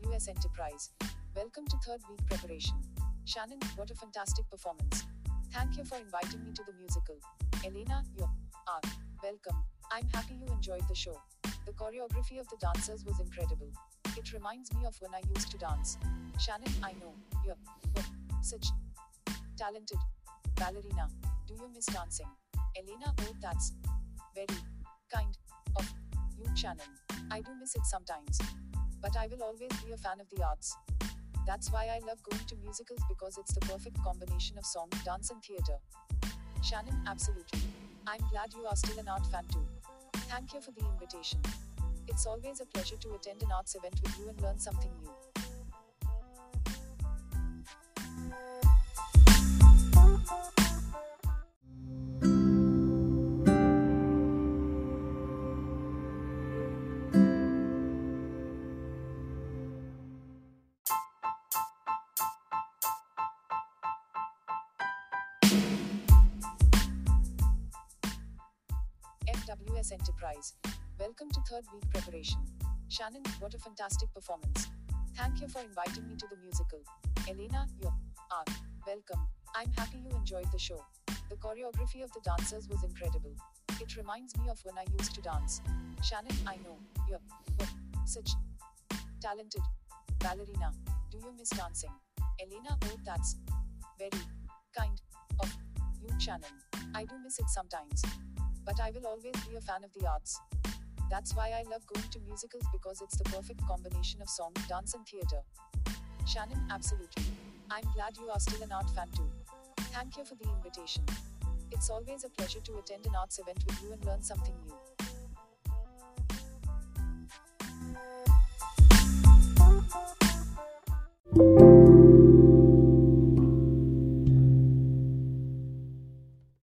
AWS Enterprise. Welcome to third week preparation. Shannon, what a fantastic performance. Thank you for inviting me to the musical. Elena, you are welcome. I'm happy you enjoyed the show. The choreography of the dancers was incredible. It reminds me of when I used to dance. Shannon, I know you're such talented ballerina. Do you miss dancing? Elena, oh, that's very kind of you, Shannon. I do miss it sometimes. But I will always be a fan of the arts. That's why I love going to musicals because it's the perfect combination of song, dance, and theater. Shannon, absolutely. I'm glad you are still an art fan too. Thank you for the invitation. It's always a pleasure to attend an arts event with you and learn something new. FWS Enterprise. Welcome to third week preparation. Shannon, what a fantastic performance. Thank you for inviting me to the musical. Elena, you are welcome. I'm happy you enjoyed the show. The choreography of the dancers was incredible. It reminds me of when I used to dance. Shannon, I know you were such talented ballerina. Do you miss dancing? Elena, oh, that's very kind of you, Shannon. I do miss it sometimes. But I will always be a fan of the arts. That's why I love going to musicals because it's the perfect combination of song, dance, and theater. Shannon, absolutely. I'm glad you are still an art fan too. Thank you for the invitation. It's always a pleasure to attend an arts event with you and learn something new.